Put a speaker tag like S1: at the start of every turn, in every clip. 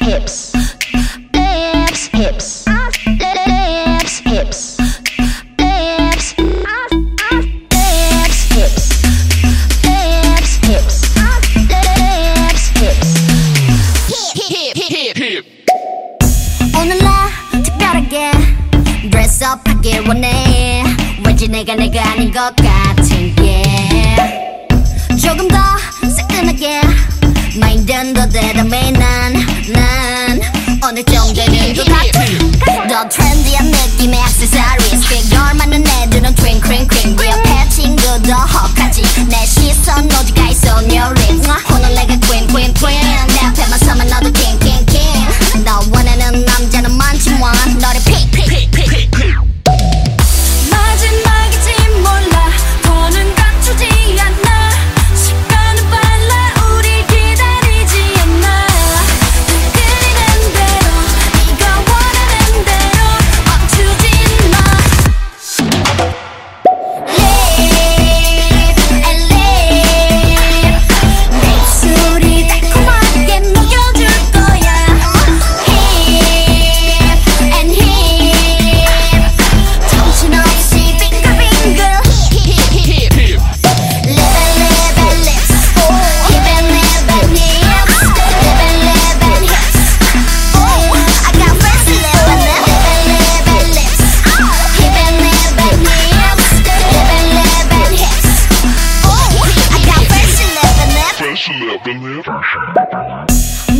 S1: hips, lips, hips, lips, hips, lips, lips, hips, lips, hips, lips, hips.
S2: hip hip hip
S1: 오늘 나 특별하게 dress up 하길 원해 왠지 내가 내가 아닌 것 같은 게 조금 더 새끈하게 마인드는 더 대담해 난 난 오늘 좀 되는 것 같아 더 트렌디한 느낌의 액세서리스 피겨 맞는 애들은 트윙크링 퀸그 옆에 친구도 혹하지 내 시선 오직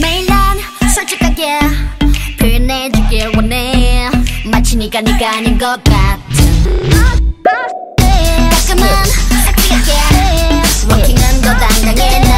S1: 매일 난 솔직하게 표현해주길 원해. 마치 네가 네가 아닌 것 같은. 가끔은 섹시하게. 워킹은 더 당당해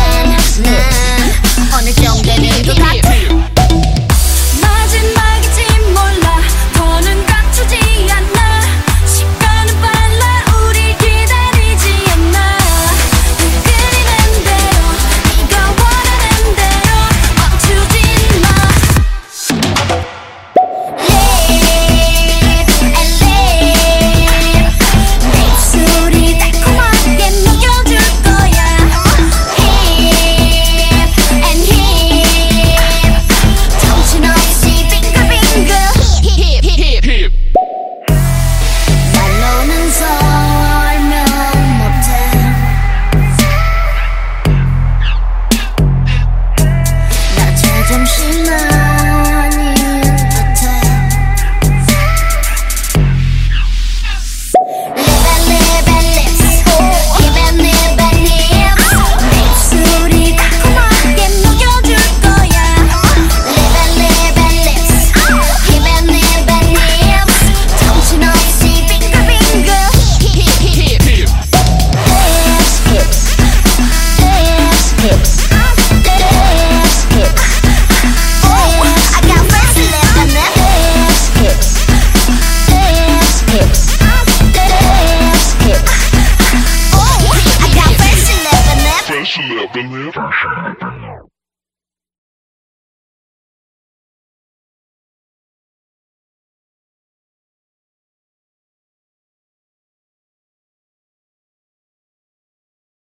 S1: can live.